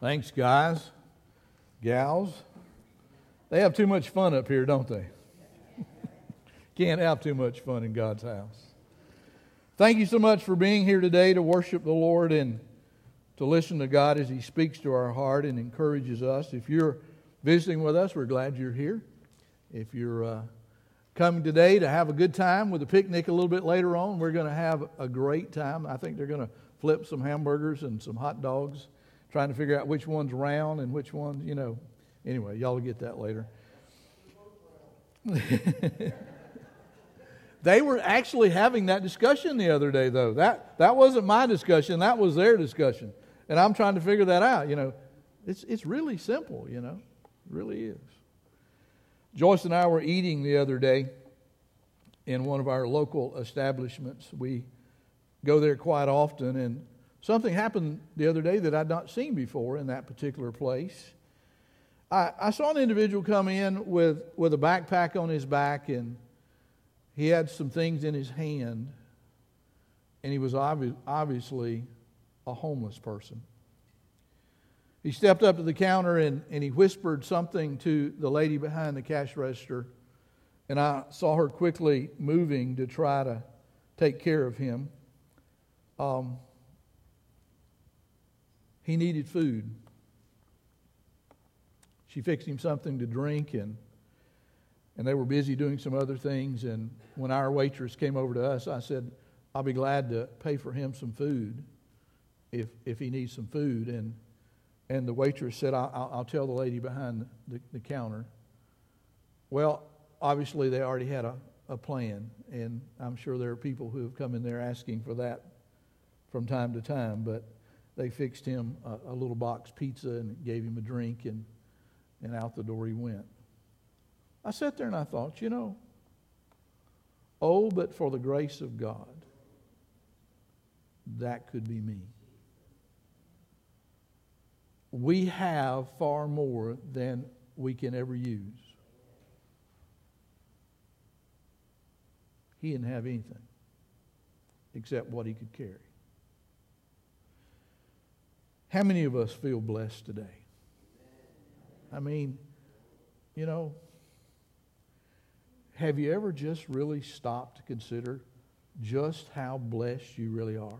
Thanks, guys, gals. They have too much fun up here, don't they? Can't have too much fun in God's house. Thank you so much for being here today to worship the Lord and to listen to God as He speaks to our heart and encourages us. If you're visiting with us, we're glad you're here. If you're uh, coming today to have a good time with a picnic a little bit later on, we're going to have a great time. I think they're going to flip some hamburgers and some hot dogs trying to figure out which one's round and which one, you know. Anyway, y'all will get that later. they were actually having that discussion the other day, though. That, that wasn't my discussion, that was their discussion. And I'm trying to figure that out. You know, it's, it's really simple, you know, it really is. Joyce and I were eating the other day in one of our local establishments. We go there quite often, and Something happened the other day that I'd not seen before in that particular place. I, I saw an individual come in with, with a backpack on his back, and he had some things in his hand, and he was obvi- obviously a homeless person. He stepped up to the counter and, and he whispered something to the lady behind the cash register, and I saw her quickly moving to try to take care of him. Um, he needed food. She fixed him something to drink, and, and they were busy doing some other things. And when our waitress came over to us, I said, I'll be glad to pay for him some food if, if he needs some food. And, and the waitress said, I'll, I'll tell the lady behind the, the counter. Well, obviously, they already had a, a plan, and I'm sure there are people who have come in there asking for that from time to time, but they fixed him a, a little box pizza and gave him a drink, and, and out the door he went. I sat there and I thought, you know, oh, but for the grace of God, that could be me. We have far more than we can ever use. He didn't have anything except what he could carry. How many of us feel blessed today? I mean, you know, have you ever just really stopped to consider just how blessed you really are? When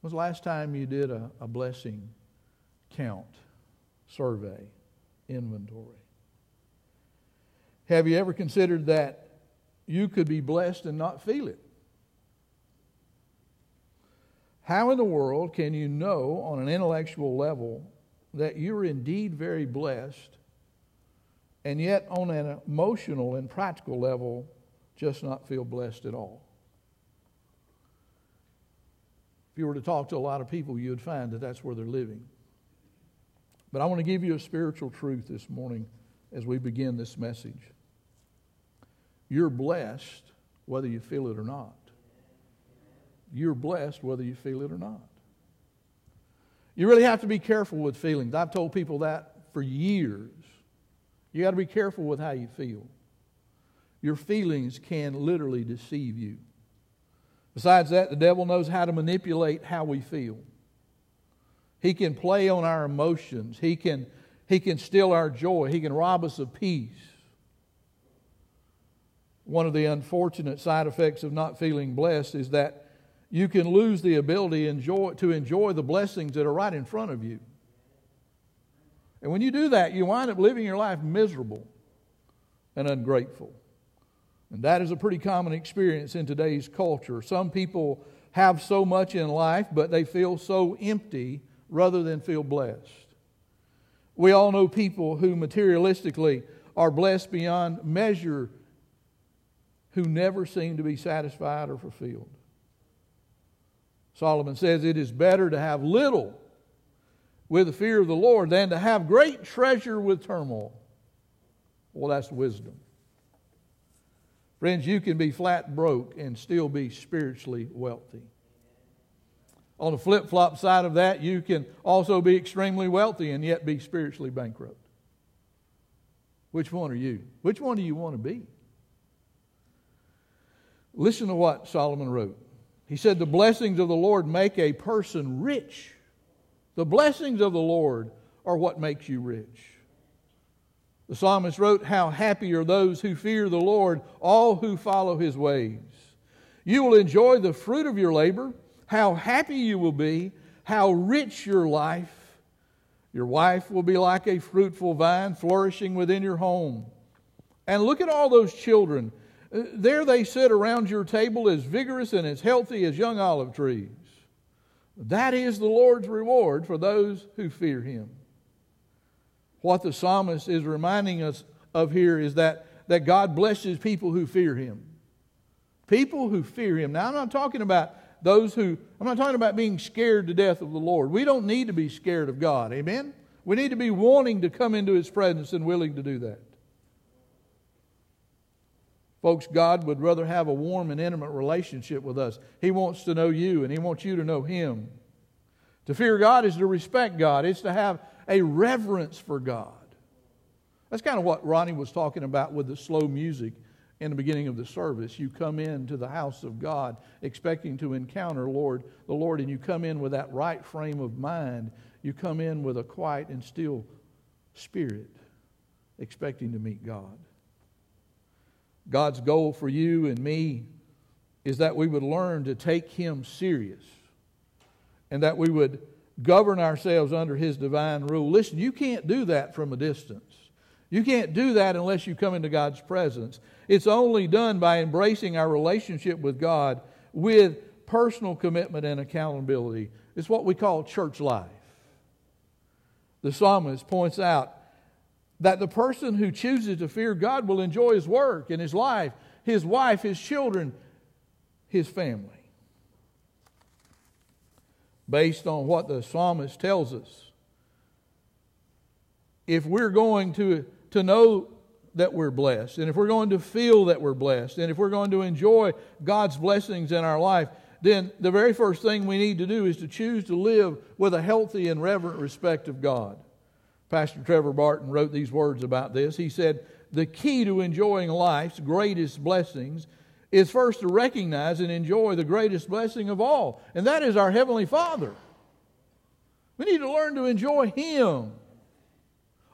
was the last time you did a, a blessing count, survey, inventory? Have you ever considered that you could be blessed and not feel it? How in the world can you know on an intellectual level that you're indeed very blessed, and yet on an emotional and practical level, just not feel blessed at all? If you were to talk to a lot of people, you would find that that's where they're living. But I want to give you a spiritual truth this morning as we begin this message. You're blessed whether you feel it or not you're blessed whether you feel it or not. You really have to be careful with feelings. I've told people that for years. You got to be careful with how you feel. Your feelings can literally deceive you. Besides that, the devil knows how to manipulate how we feel. He can play on our emotions. He can, he can steal our joy. He can rob us of peace. One of the unfortunate side effects of not feeling blessed is that you can lose the ability enjoy, to enjoy the blessings that are right in front of you. And when you do that, you wind up living your life miserable and ungrateful. And that is a pretty common experience in today's culture. Some people have so much in life, but they feel so empty rather than feel blessed. We all know people who materialistically are blessed beyond measure who never seem to be satisfied or fulfilled. Solomon says it is better to have little with the fear of the Lord than to have great treasure with turmoil. Well, that's wisdom. Friends, you can be flat broke and still be spiritually wealthy. On the flip flop side of that, you can also be extremely wealthy and yet be spiritually bankrupt. Which one are you? Which one do you want to be? Listen to what Solomon wrote. He said, The blessings of the Lord make a person rich, The blessings of the Lord are what makes you rich. The psalmist wrote, How happy are those who fear the Lord, all who follow his ways. You will enjoy the fruit of your labor. How happy you will be. How rich your life. Your wife will be like a fruitful vine flourishing within your home. And look at all those children. There they sit around your table as vigorous and as healthy as young olive trees. That is the Lord's reward for those who fear him. What the psalmist is reminding us of here is that, that God blesses people who fear him. People who fear him. Now, I'm not talking about those who, I'm not talking about being scared to death of the Lord. We don't need to be scared of God. Amen? We need to be wanting to come into his presence and willing to do that. Folks, God would rather have a warm and intimate relationship with us. He wants to know you, and He wants you to know Him. To fear God is to respect God, it's to have a reverence for God. That's kind of what Ronnie was talking about with the slow music in the beginning of the service. You come into the house of God expecting to encounter Lord, the Lord, and you come in with that right frame of mind. You come in with a quiet and still spirit, expecting to meet God. God's goal for you and me is that we would learn to take Him serious and that we would govern ourselves under His divine rule. Listen, you can't do that from a distance. You can't do that unless you come into God's presence. It's only done by embracing our relationship with God with personal commitment and accountability. It's what we call church life. The psalmist points out that the person who chooses to fear God will enjoy his work and his life, his wife, his children, his family. Based on what the psalmist tells us, if we're going to, to know that we're blessed, and if we're going to feel that we're blessed, and if we're going to enjoy God's blessings in our life, then the very first thing we need to do is to choose to live with a healthy and reverent respect of God. Pastor Trevor Barton wrote these words about this. He said, The key to enjoying life's greatest blessings is first to recognize and enjoy the greatest blessing of all, and that is our Heavenly Father. We need to learn to enjoy Him.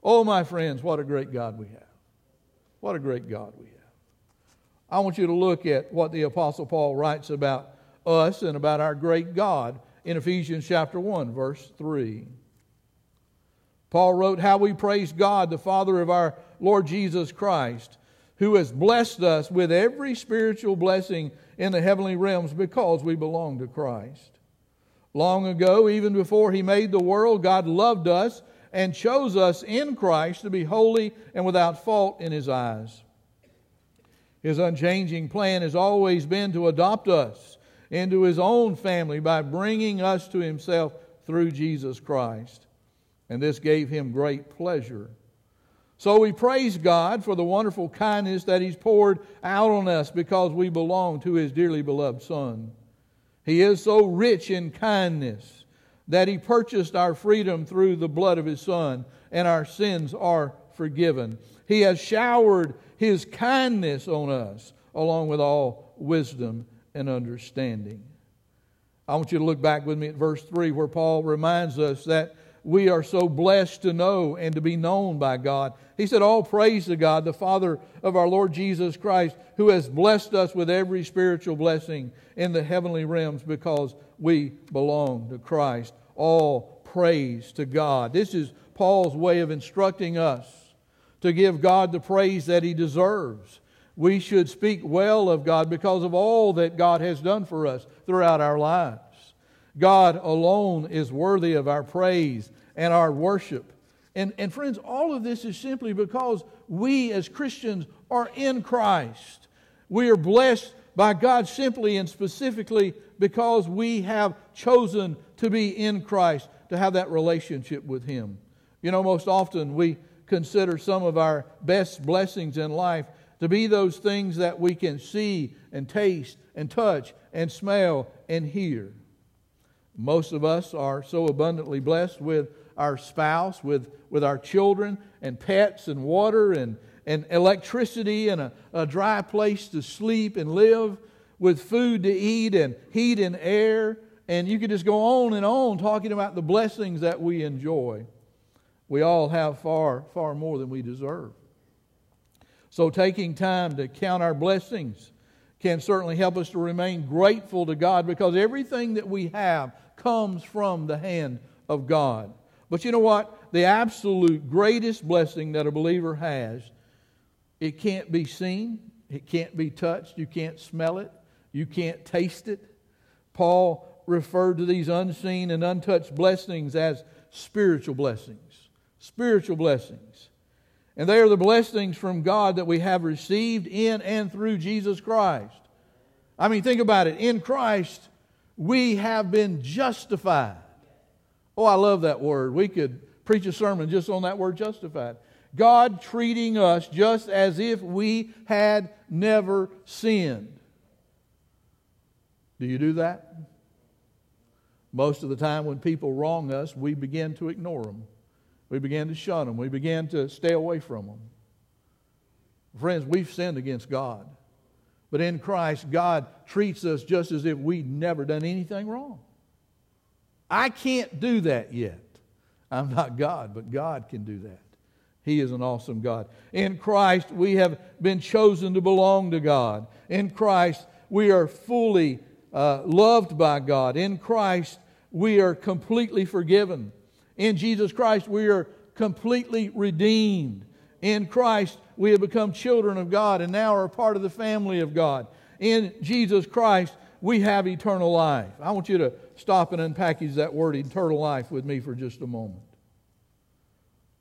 Oh, my friends, what a great God we have. What a great God we have. I want you to look at what the Apostle Paul writes about us and about our great God in Ephesians chapter 1, verse 3. Paul wrote, How we praise God, the Father of our Lord Jesus Christ, who has blessed us with every spiritual blessing in the heavenly realms because we belong to Christ. Long ago, even before He made the world, God loved us and chose us in Christ to be holy and without fault in His eyes. His unchanging plan has always been to adopt us into His own family by bringing us to Himself through Jesus Christ and this gave him great pleasure. So we praise God for the wonderful kindness that He's poured out on us because we belong to His dearly beloved Son. He is so rich in kindness that He purchased our freedom through the blood of His Son, and our sins are forgiven. He has showered His kindness on us, along with all wisdom and understanding. I want you to look back with me at verse 3, where Paul reminds us that we are so blessed to know and to be known by God. He said, All praise to God, the Father of our Lord Jesus Christ, who has blessed us with every spiritual blessing in the heavenly realms because we belong to Christ. All praise to God. This is Paul's way of instructing us to give God the praise that he deserves. We should speak well of God because of all that God has done for us throughout our lives. God alone is worthy of our praise and our worship. And, and friends, all of this is simply because we as Christians are in Christ. We are blessed by God simply and specifically because we have chosen to be in Christ, to have that relationship with Him. You know, most often we consider some of our best blessings in life to be those things that we can see and taste and touch and smell and hear. Most of us are so abundantly blessed with our spouse, with, with our children, and pets, and water, and, and electricity, and a, a dry place to sleep and live, with food to eat, and heat and air, and you could just go on and on talking about the blessings that we enjoy. We all have far, far more than we deserve. So, taking time to count our blessings can certainly help us to remain grateful to God because everything that we have comes from the hand of God. But you know what? The absolute greatest blessing that a believer has, it can't be seen, it can't be touched, you can't smell it, you can't taste it. Paul referred to these unseen and untouched blessings as spiritual blessings. Spiritual blessings. And they are the blessings from God that we have received in and through Jesus Christ. I mean, think about it. In Christ, we have been justified. Oh, I love that word. We could preach a sermon just on that word justified. God treating us just as if we had never sinned. Do you do that? Most of the time, when people wrong us, we begin to ignore them. We begin to shun them. We begin to stay away from them. Friends, we've sinned against God. But in Christ, God treats us just as if we'd never done anything wrong. I can't do that yet. I'm not God, but God can do that. He is an awesome God. In Christ, we have been chosen to belong to God. In Christ, we are fully uh, loved by God. In Christ, we are completely forgiven. In Jesus Christ, we are completely redeemed. In Christ, we have become children of God and now are part of the family of God. In Jesus Christ, we have eternal life. I want you to stop and unpackage that word eternal life with me for just a moment.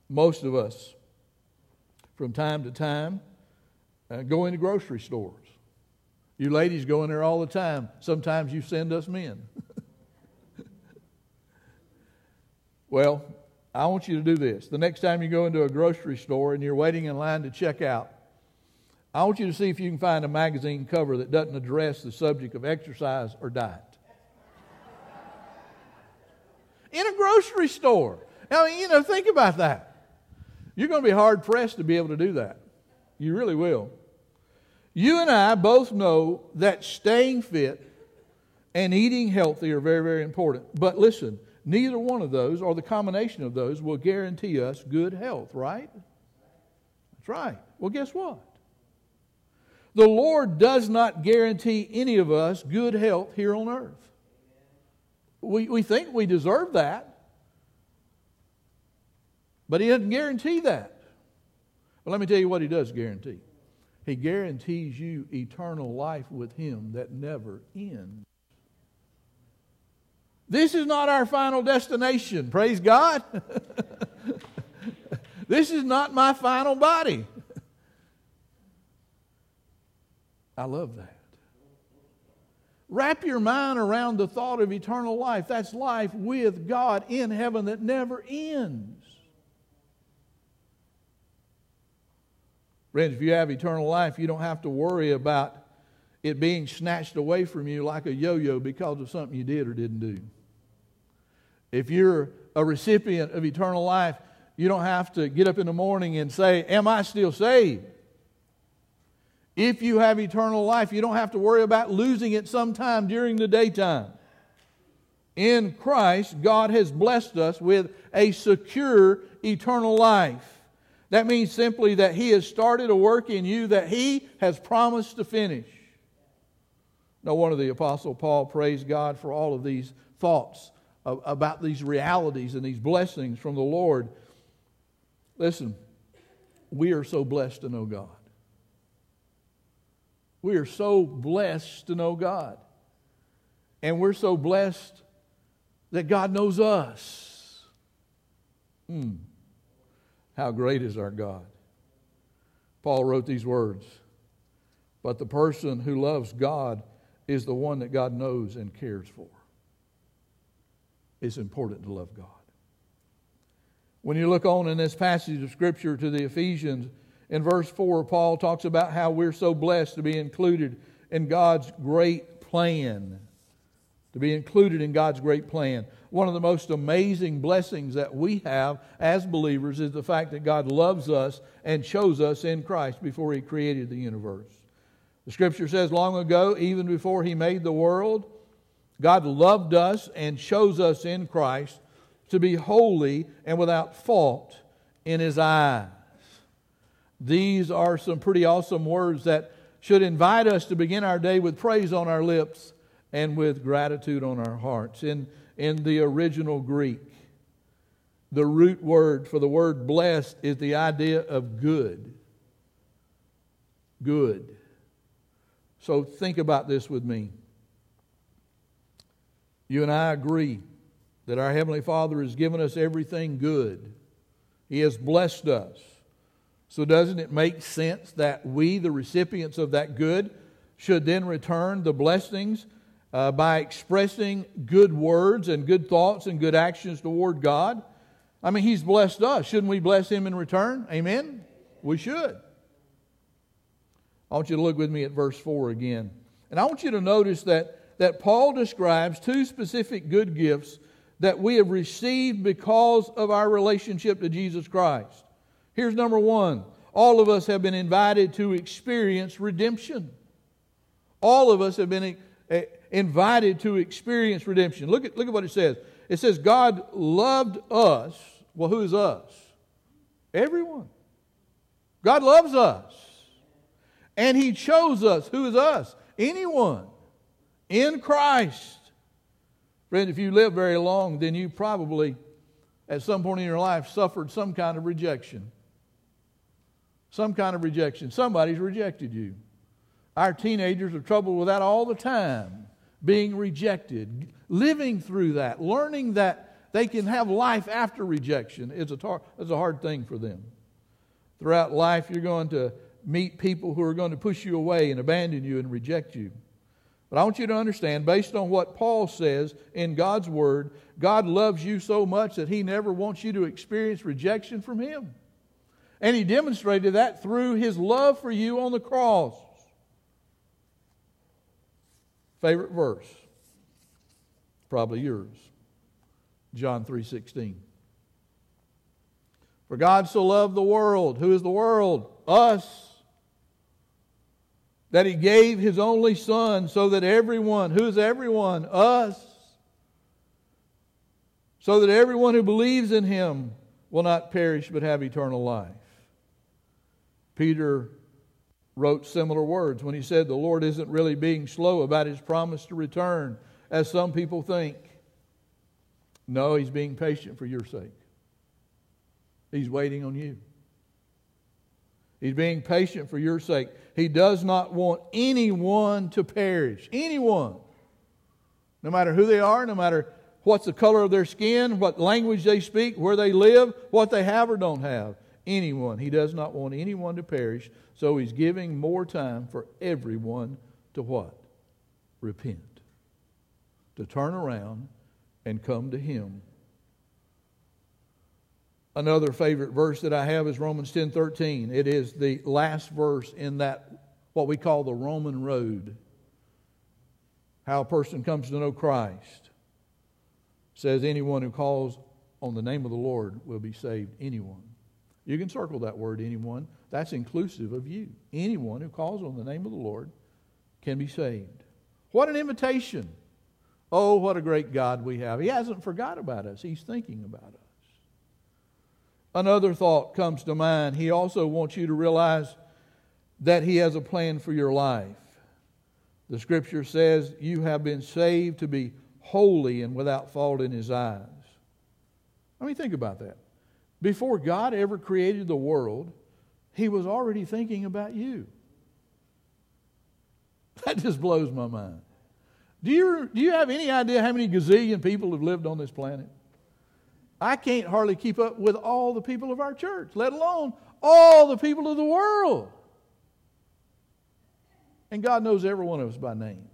Most of us, from time to time, uh, go into grocery stores. You ladies go in there all the time. Sometimes you send us men. well, I want you to do this. The next time you go into a grocery store and you're waiting in line to check out, I want you to see if you can find a magazine cover that doesn't address the subject of exercise or diet. In a grocery store. I mean, you know, think about that. You're going to be hard pressed to be able to do that. You really will. You and I both know that staying fit and eating healthy are very, very important. But listen, neither one of those or the combination of those will guarantee us good health, right? That's right. Well, guess what? The Lord does not guarantee any of us good health here on earth. We, we think we deserve that, but He doesn't guarantee that. But let me tell you what He does guarantee he guarantees you eternal life with Him that never ends. This is not our final destination, praise God. this is not my final body. I love that. Wrap your mind around the thought of eternal life. That's life with God in heaven that never ends. Friends, if you have eternal life, you don't have to worry about it being snatched away from you like a yo yo because of something you did or didn't do. If you're a recipient of eternal life, you don't have to get up in the morning and say, Am I still saved? If you have eternal life, you don't have to worry about losing it sometime during the daytime. In Christ, God has blessed us with a secure eternal life. That means simply that He has started a work in you that He has promised to finish. No wonder the Apostle Paul praised God for all of these thoughts about these realities and these blessings from the Lord. Listen, we are so blessed to know God. We are so blessed to know God. And we're so blessed that God knows us. Hmm. How great is our God? Paul wrote these words But the person who loves God is the one that God knows and cares for. It's important to love God. When you look on in this passage of Scripture to the Ephesians, in verse 4, Paul talks about how we're so blessed to be included in God's great plan. To be included in God's great plan one of the most amazing blessings that we have as believers is the fact that God loves us and chose us in Christ before He created the universe. The scripture says, long ago, even before He made the world, God loved us and chose us in Christ to be holy and without fault in His eyes. These are some pretty awesome words that should invite us to begin our day with praise on our lips and with gratitude on our hearts. In, in the original Greek, the root word for the word blessed is the idea of good. Good. So think about this with me. You and I agree that our Heavenly Father has given us everything good. He has blessed us. So, doesn't it make sense that we, the recipients of that good, should then return the blessings uh, by expressing good words and good thoughts and good actions toward God? I mean, He's blessed us. Shouldn't we bless Him in return? Amen? We should. I want you to look with me at verse 4 again. And I want you to notice that, that Paul describes two specific good gifts that we have received because of our relationship to Jesus Christ. Here's number one all of us have been invited to experience redemption. All of us have been eh, invited to experience redemption. Look at, look at what it says. It says, God loved us. Well, who is us? Everyone. God loves us. And He chose us. Who is us? Anyone in Christ. Friend, if you live very long, then you probably, at some point in your life, suffered some kind of rejection. Some kind of rejection. Somebody's rejected you. Our teenagers are troubled with that all the time, being rejected, living through that, learning that they can have life after rejection is a, tar- is a hard thing for them. Throughout life, you're going to meet people who are going to push you away and abandon you and reject you. But I want you to understand, based on what Paul says in God's Word, God loves you so much that He never wants you to experience rejection from Him. And He demonstrated that through His love for you on the cross. Favorite verse? Probably yours. John 3:16. For God so loved the world. Who is the world? Us that he gave his only son so that everyone, who's everyone? Us. So that everyone who believes in him will not perish but have eternal life. Peter wrote similar words when he said the Lord isn't really being slow about his promise to return, as some people think. No, he's being patient for your sake. He's waiting on you. He's being patient for your sake. He does not want anyone to perish. Anyone. No matter who they are, no matter what's the color of their skin, what language they speak, where they live, what they have or don't have. Anyone. He does not want anyone to perish. So he's giving more time for everyone to what? Repent. To turn around and come to him Another favorite verse that I have is Romans 10 13. It is the last verse in that, what we call the Roman road. How a person comes to know Christ. says, Anyone who calls on the name of the Lord will be saved. Anyone. You can circle that word, anyone. That's inclusive of you. Anyone who calls on the name of the Lord can be saved. What an invitation. Oh, what a great God we have. He hasn't forgot about us, He's thinking about us. Another thought comes to mind. He also wants you to realize that He has a plan for your life. The scripture says, You have been saved to be holy and without fault in His eyes. I mean, think about that. Before God ever created the world, He was already thinking about you. That just blows my mind. Do you, do you have any idea how many gazillion people have lived on this planet? I can't hardly keep up with all the people of our church, let alone all the people of the world. And God knows every one of us by name.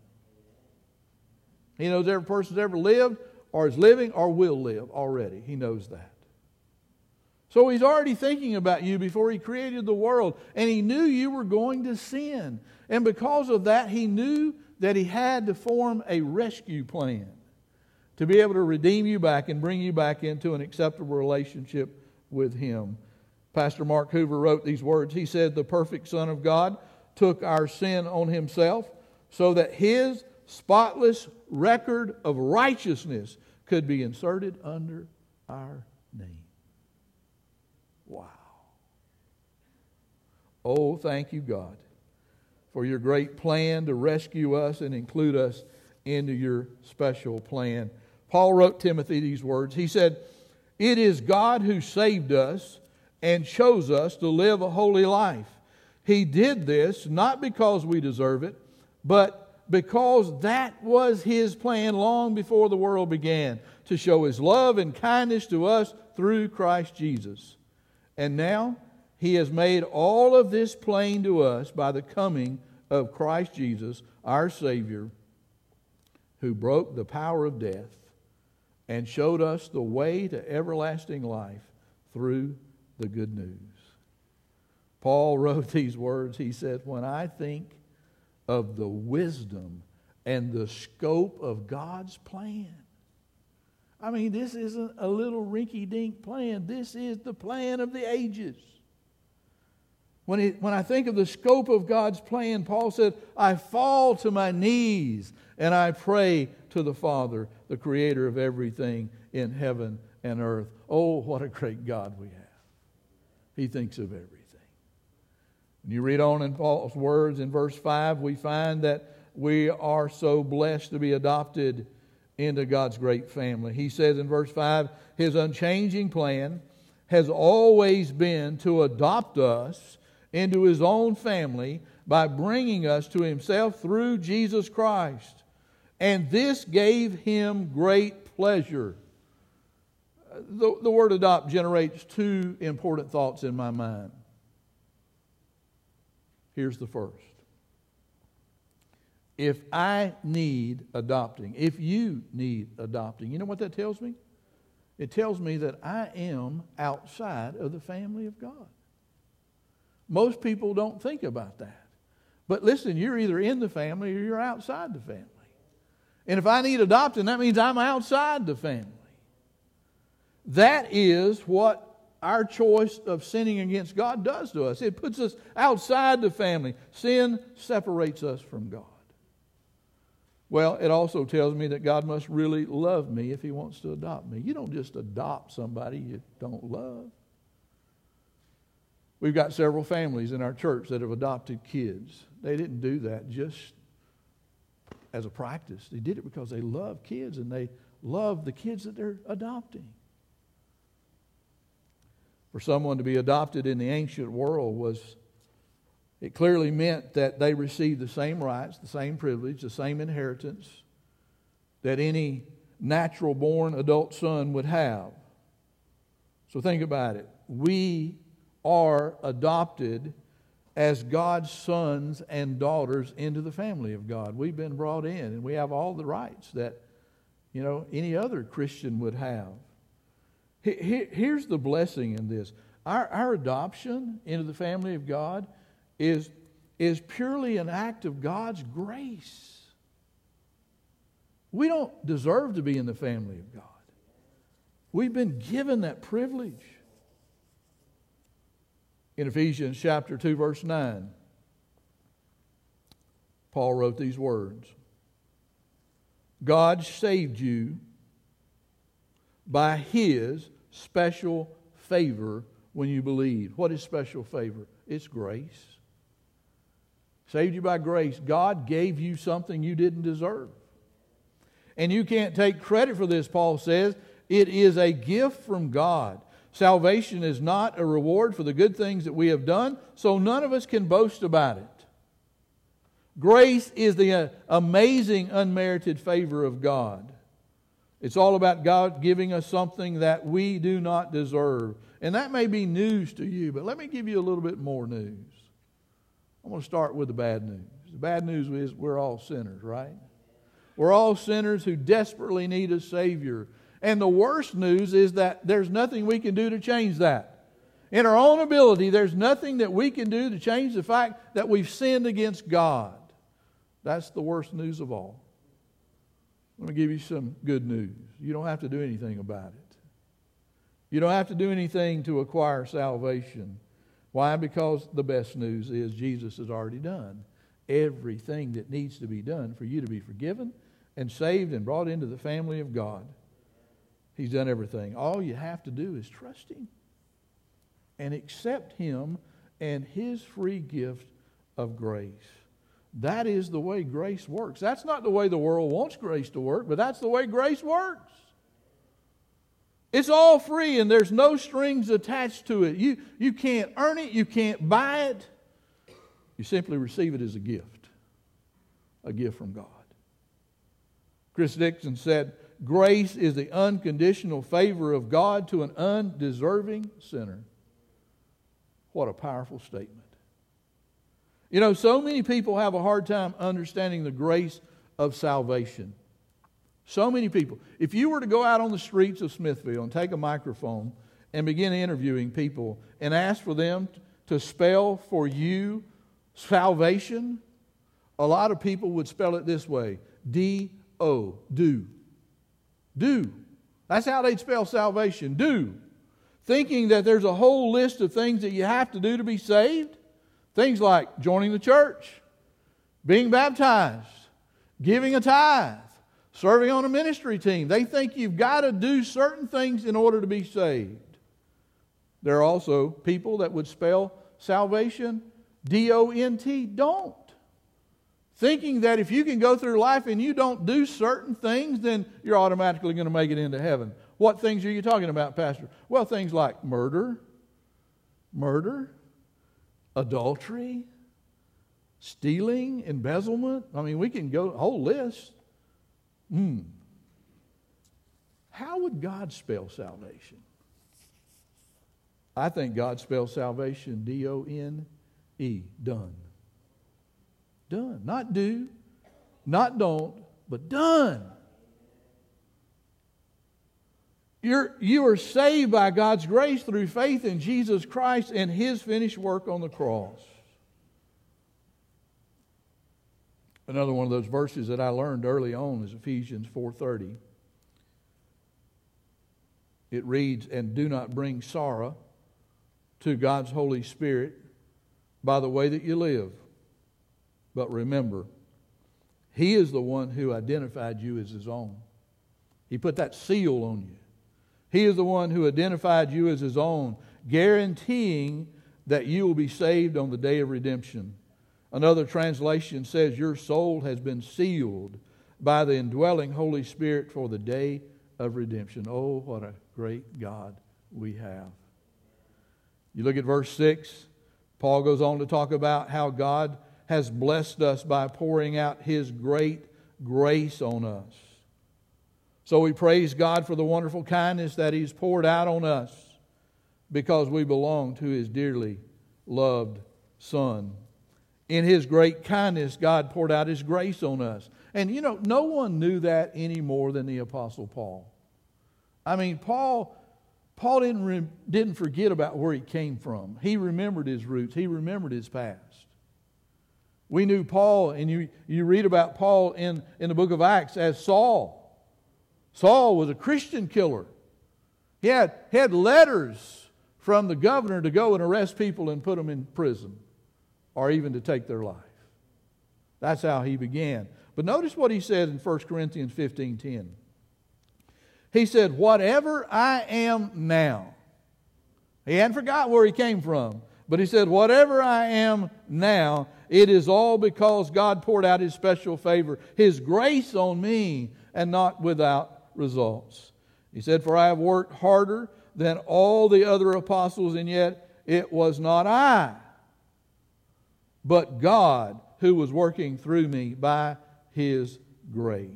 He knows every person that's ever lived or is living or will live already. He knows that. So he's already thinking about you before he created the world. And he knew you were going to sin. And because of that, he knew that he had to form a rescue plan to be able to redeem you back and bring you back into an acceptable relationship with Him. Pastor Mark Hoover wrote these words. He said, The perfect Son of God took our sin on Himself so that His spotless record of righteousness could be inserted under our name. Wow. Oh, thank you, God, for your great plan to rescue us and include us into your special plan. Paul wrote Timothy these words. He said, It is God who saved us and chose us to live a holy life. He did this not because we deserve it, but because that was his plan long before the world began to show his love and kindness to us through Christ Jesus. And now he has made all of this plain to us by the coming of Christ Jesus, our Savior, who broke the power of death and showed us the way to everlasting life through the good news. Paul wrote these words. He said, When I think of the wisdom and the scope of God's plan, I mean, this isn't a little rinky dink plan, this is the plan of the ages. When, it, when I think of the scope of God's plan, Paul said, I fall to my knees and I pray to the Father, the creator of everything in heaven and earth. Oh, what a great God we have. He thinks of everything. When you read on in Paul's words in verse 5, we find that we are so blessed to be adopted into God's great family. He says in verse 5 His unchanging plan has always been to adopt us into His own family by bringing us to Himself through Jesus Christ. And this gave Him great pleasure. The, the word adopt generates two important thoughts in my mind. Here's the first. If I need adopting, if you need adopting, you know what that tells me? It tells me that I am outside of the family of God. Most people don't think about that. But listen, you're either in the family or you're outside the family. And if I need adopting, that means I'm outside the family. That is what our choice of sinning against God does to us. It puts us outside the family. Sin separates us from God. Well, it also tells me that God must really love me if He wants to adopt me. You don't just adopt somebody you don't love. We've got several families in our church that have adopted kids. They didn't do that just as a practice, they did it because they love kids and they love the kids that they're adopting. For someone to be adopted in the ancient world was, it clearly meant that they received the same rights, the same privilege, the same inheritance that any natural born adult son would have. So think about it. We are adopted as God's sons and daughters into the family of God. We've been brought in and we have all the rights that you know any other Christian would have. Here's the blessing in this our, our adoption into the family of God is, is purely an act of God's grace. We don't deserve to be in the family of God. We've been given that privilege. In Ephesians chapter 2 verse 9, Paul wrote these words. God saved you by his special favor when you believe. What is special favor? It's grace. Saved you by grace. God gave you something you didn't deserve. And you can't take credit for this, Paul says. It is a gift from God. Salvation is not a reward for the good things that we have done, so none of us can boast about it. Grace is the uh, amazing unmerited favor of God. It's all about God giving us something that we do not deserve. And that may be news to you, but let me give you a little bit more news. I'm going to start with the bad news. The bad news is we're all sinners, right? We're all sinners who desperately need a Savior. And the worst news is that there's nothing we can do to change that. In our own ability, there's nothing that we can do to change the fact that we've sinned against God. That's the worst news of all. Let me give you some good news. You don't have to do anything about it. You don't have to do anything to acquire salvation. Why? Because the best news is Jesus has already done everything that needs to be done for you to be forgiven and saved and brought into the family of God. He's done everything. All you have to do is trust Him and accept Him and His free gift of grace. That is the way grace works. That's not the way the world wants grace to work, but that's the way grace works. It's all free and there's no strings attached to it. You, you can't earn it, you can't buy it. You simply receive it as a gift, a gift from God. Chris Dixon said, Grace is the unconditional favor of God to an undeserving sinner. What a powerful statement. You know, so many people have a hard time understanding the grace of salvation. So many people. If you were to go out on the streets of Smithville and take a microphone and begin interviewing people and ask for them to spell for you salvation, a lot of people would spell it this way D O, do. Do. That's how they'd spell salvation. Do. Thinking that there's a whole list of things that you have to do to be saved. Things like joining the church, being baptized, giving a tithe, serving on a ministry team. They think you've got to do certain things in order to be saved. There are also people that would spell salvation D O N T, don't thinking that if you can go through life and you don't do certain things, then you're automatically going to make it into heaven. What things are you talking about, Pastor? Well, things like murder, murder, adultery, stealing, embezzlement. I mean, we can go whole list. Hmm. How would God spell salvation? I think God spells salvation D O N E, done. Done. Not do, not don't, but done. You're, you are saved by God's grace through faith in Jesus Christ and His finished work on the cross. Another one of those verses that I learned early on is Ephesians 4:30. It reads, "And do not bring sorrow to God's Holy Spirit by the way that you live, but remember, He is the one who identified you as His own. He put that seal on you. He is the one who identified you as His own, guaranteeing that you will be saved on the day of redemption. Another translation says, Your soul has been sealed by the indwelling Holy Spirit for the day of redemption. Oh, what a great God we have. You look at verse 6, Paul goes on to talk about how God has blessed us by pouring out His great grace on us. So we praise God for the wonderful kindness that He's poured out on us because we belong to His dearly loved Son. In His great kindness, God poured out His grace on us. And you know, no one knew that any more than the Apostle Paul. I mean, Paul. Paul didn't, re- didn't forget about where he came from. He remembered his roots. He remembered his past. We knew Paul, and you, you read about Paul in, in the book of Acts as Saul. Saul was a Christian killer. He had, he had letters from the governor to go and arrest people and put them in prison, or even to take their life. That's how he began. But notice what he said in 1 Corinthians 15 10. He said, Whatever I am now, he hadn't forgotten where he came from, but he said, Whatever I am now, it is all because God poured out His special favor, His grace on me, and not without results. He said, For I have worked harder than all the other apostles, and yet it was not I, but God who was working through me by His grace.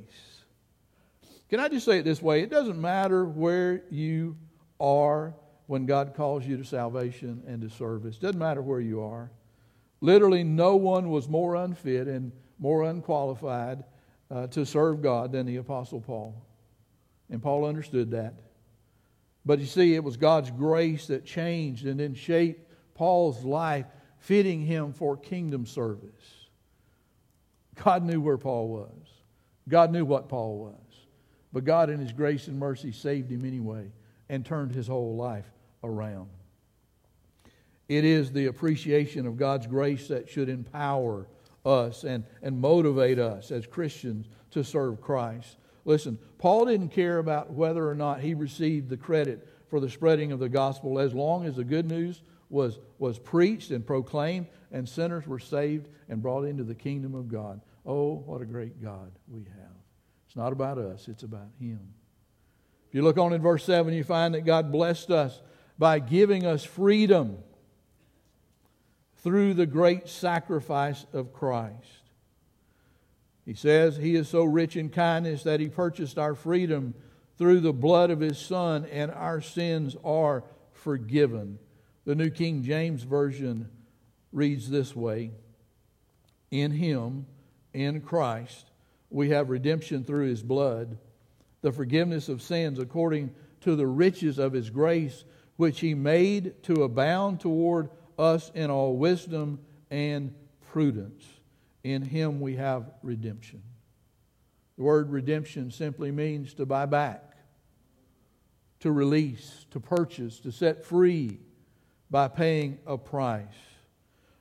Can I just say it this way? It doesn't matter where you are when God calls you to salvation and to service. It doesn't matter where you are. Literally, no one was more unfit and more unqualified uh, to serve God than the Apostle Paul. And Paul understood that. But you see, it was God's grace that changed and then shaped Paul's life, fitting him for kingdom service. God knew where Paul was, God knew what Paul was. But God, in His grace and mercy, saved him anyway and turned his whole life around. It is the appreciation of God's grace that should empower us and, and motivate us as Christians to serve Christ. Listen, Paul didn't care about whether or not he received the credit for the spreading of the gospel as long as the good news was, was preached and proclaimed and sinners were saved and brought into the kingdom of God. Oh, what a great God we have. It's not about us, it's about Him. If you look on in verse 7, you find that God blessed us by giving us freedom through the great sacrifice of Christ. He says, He is so rich in kindness that He purchased our freedom through the blood of His Son, and our sins are forgiven. The New King James Version reads this way In Him, in Christ, we have redemption through His blood, the forgiveness of sins according to the riches of His grace, which He made to abound toward us in all wisdom and prudence. In Him we have redemption. The word redemption simply means to buy back, to release, to purchase, to set free by paying a price.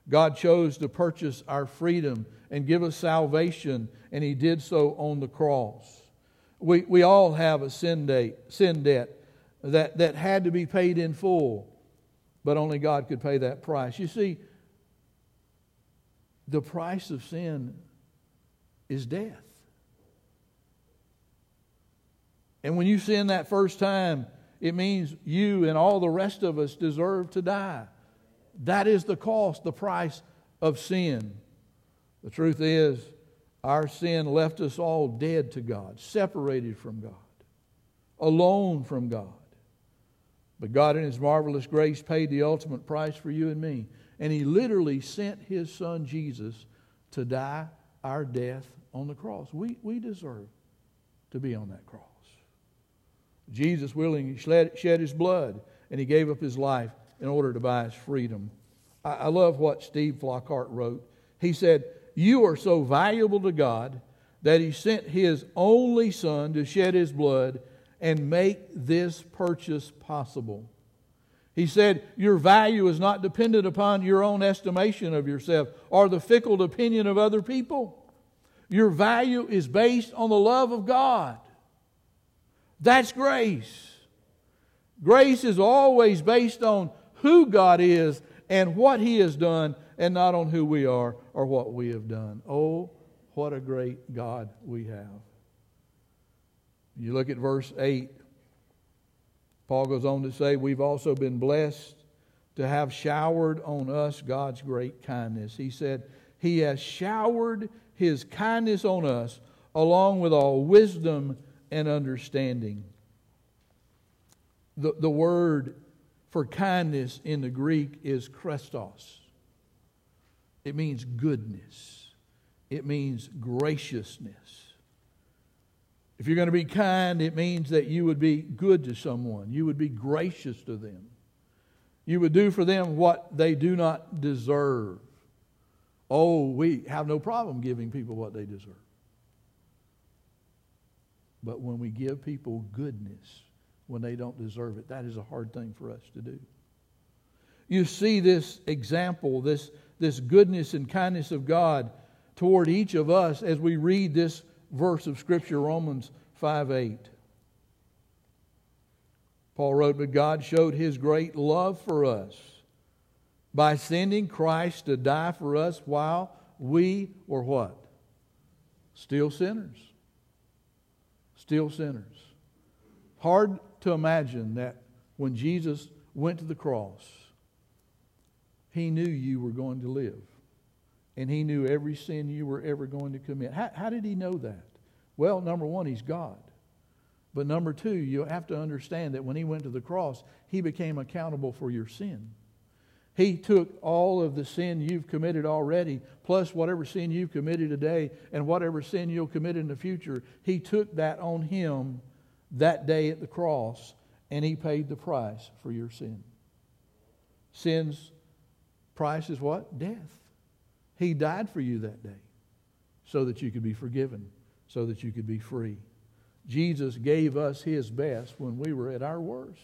God chose to purchase our freedom and give us salvation, and He did so on the cross. We, we all have a sin, date, sin debt that, that had to be paid in full, but only God could pay that price. You see, the price of sin is death. And when you sin that first time, it means you and all the rest of us deserve to die. That is the cost, the price of sin. The truth is, our sin left us all dead to God, separated from God, alone from God. But God, in His marvelous grace, paid the ultimate price for you and me. And He literally sent His Son Jesus to die our death on the cross. We, we deserve to be on that cross. Jesus willingly shed his blood and he gave up his life in order to buy his freedom. I love what Steve Flockhart wrote. He said, You are so valuable to God that he sent his only son to shed his blood and make this purchase possible. He said, Your value is not dependent upon your own estimation of yourself or the fickle opinion of other people. Your value is based on the love of God. That's grace. Grace is always based on who God is and what He has done, and not on who we are or what we have done. Oh, what a great God we have. You look at verse 8. Paul goes on to say, We've also been blessed to have showered on us God's great kindness. He said, He has showered His kindness on us along with all wisdom and understanding. The, the word for kindness in the Greek is krestos. It means goodness, it means graciousness. If you're going to be kind, it means that you would be good to someone, you would be gracious to them. You would do for them what they do not deserve. Oh, we have no problem giving people what they deserve. But when we give people goodness when they don't deserve it, that is a hard thing for us to do. You see this example, this, this goodness and kindness of God toward each of us as we read this verse of Scripture, Romans 5 8. Paul wrote, But God showed his great love for us by sending Christ to die for us while we were what? Still sinners still sinners. Hard to imagine that when Jesus went to the cross, he knew you were going to live. And he knew every sin you were ever going to commit. How, how did he know that? Well, number one, he's God. But number two, you have to understand that when he went to the cross, he became accountable for your sin. He took all of the sin you've committed already, plus whatever sin you've committed today and whatever sin you'll commit in the future. He took that on Him that day at the cross, and He paid the price for your sin. Sin's price is what? Death. He died for you that day so that you could be forgiven, so that you could be free. Jesus gave us His best when we were at our worst.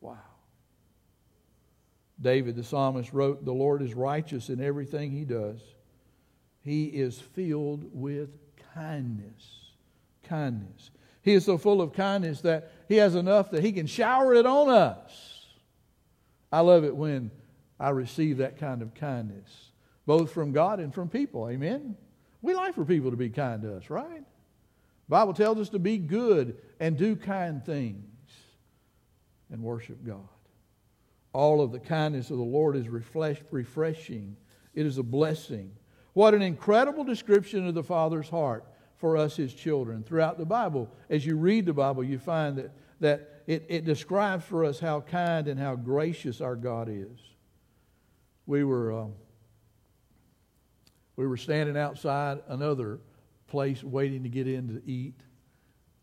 Wow. David the psalmist wrote, The Lord is righteous in everything he does. He is filled with kindness. Kindness. He is so full of kindness that He has enough that He can shower it on us. I love it when I receive that kind of kindness, both from God and from people. Amen? We like for people to be kind to us, right? Bible tells us to be good and do kind things and worship God. All of the kindness of the Lord is refreshing. It is a blessing. What an incredible description of the Father's heart for us, His children. Throughout the Bible, as you read the Bible, you find that, that it, it describes for us how kind and how gracious our God is. We were, um, we were standing outside another place waiting to get in to eat,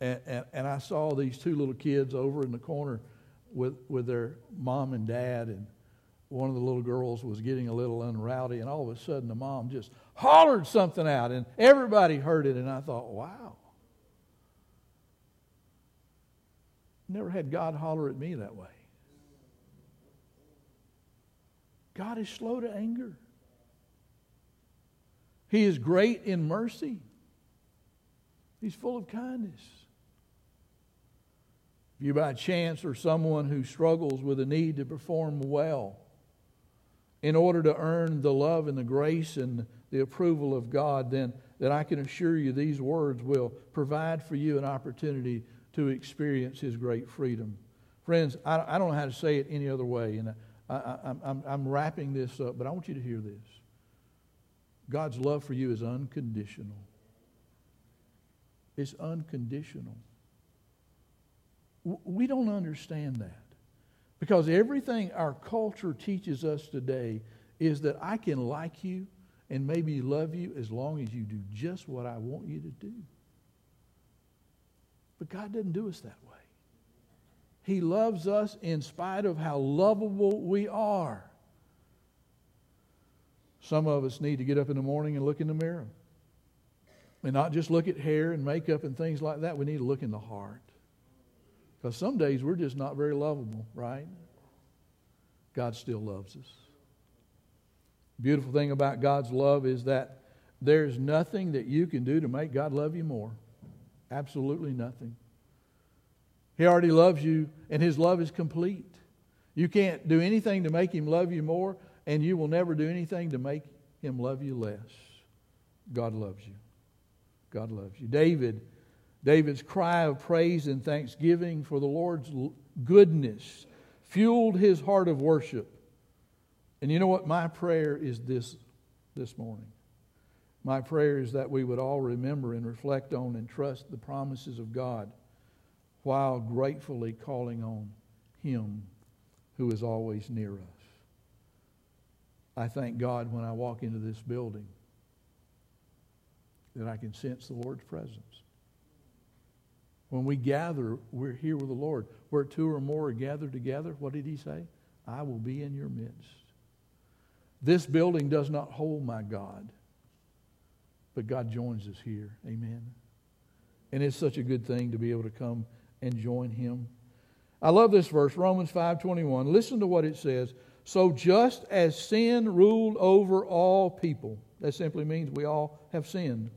and, and, and I saw these two little kids over in the corner with, with their mom and dad, and one of the little girls was getting a little unrowdy, and all of a sudden the mom just hollered something out, and everybody heard it, and I thought, wow. Never had God holler at me that way. God is slow to anger. He is great in mercy. He's full of kindness. If you by chance are someone who struggles with a need to perform well in order to earn the love and the grace and the approval of God, then, then I can assure you these words will provide for you an opportunity to experience His great freedom. Friends, I, I don't know how to say it any other way, and I, I'm, I'm wrapping this up, but I want you to hear this. God's love for you is unconditional. It's unconditional. We don't understand that. Because everything our culture teaches us today is that I can like you and maybe love you as long as you do just what I want you to do. But God doesn't do us that way. He loves us in spite of how lovable we are. Some of us need to get up in the morning and look in the mirror. And not just look at hair and makeup and things like that. We need to look in the heart. Because some days we're just not very lovable, right? God still loves us. Beautiful thing about God's love is that there's nothing that you can do to make God love you more. Absolutely nothing. He already loves you, and His love is complete. You can't do anything to make Him love you more, and you will never do anything to make Him love you less. God loves you. God loves you. David David's cry of praise and thanksgiving for the Lord's goodness fueled his heart of worship. And you know what? My prayer is this this morning. My prayer is that we would all remember and reflect on and trust the promises of God while gratefully calling on Him who is always near us. I thank God when I walk into this building that I can sense the Lord's presence. When we gather, we're here with the Lord. Where two or more are gathered together, what did he say? I will be in your midst. This building does not hold my God, but God joins us here. Amen. And it's such a good thing to be able to come and join him. I love this verse, Romans 5:21. Listen to what it says. So just as sin ruled over all people, that simply means we all have sinned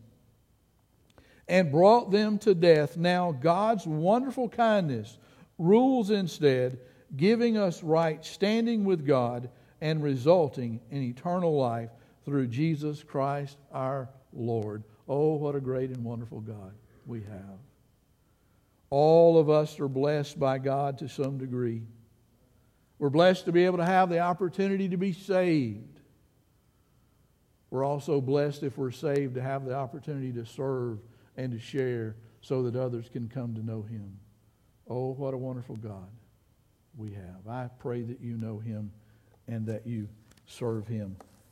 and brought them to death. Now God's wonderful kindness rules instead, giving us right standing with God and resulting in eternal life through Jesus Christ our Lord. Oh, what a great and wonderful God we have. All of us are blessed by God to some degree. We're blessed to be able to have the opportunity to be saved. We're also blessed, if we're saved, to have the opportunity to serve and to share so that others can come to know him. Oh, what a wonderful God we have. I pray that you know him and that you serve him.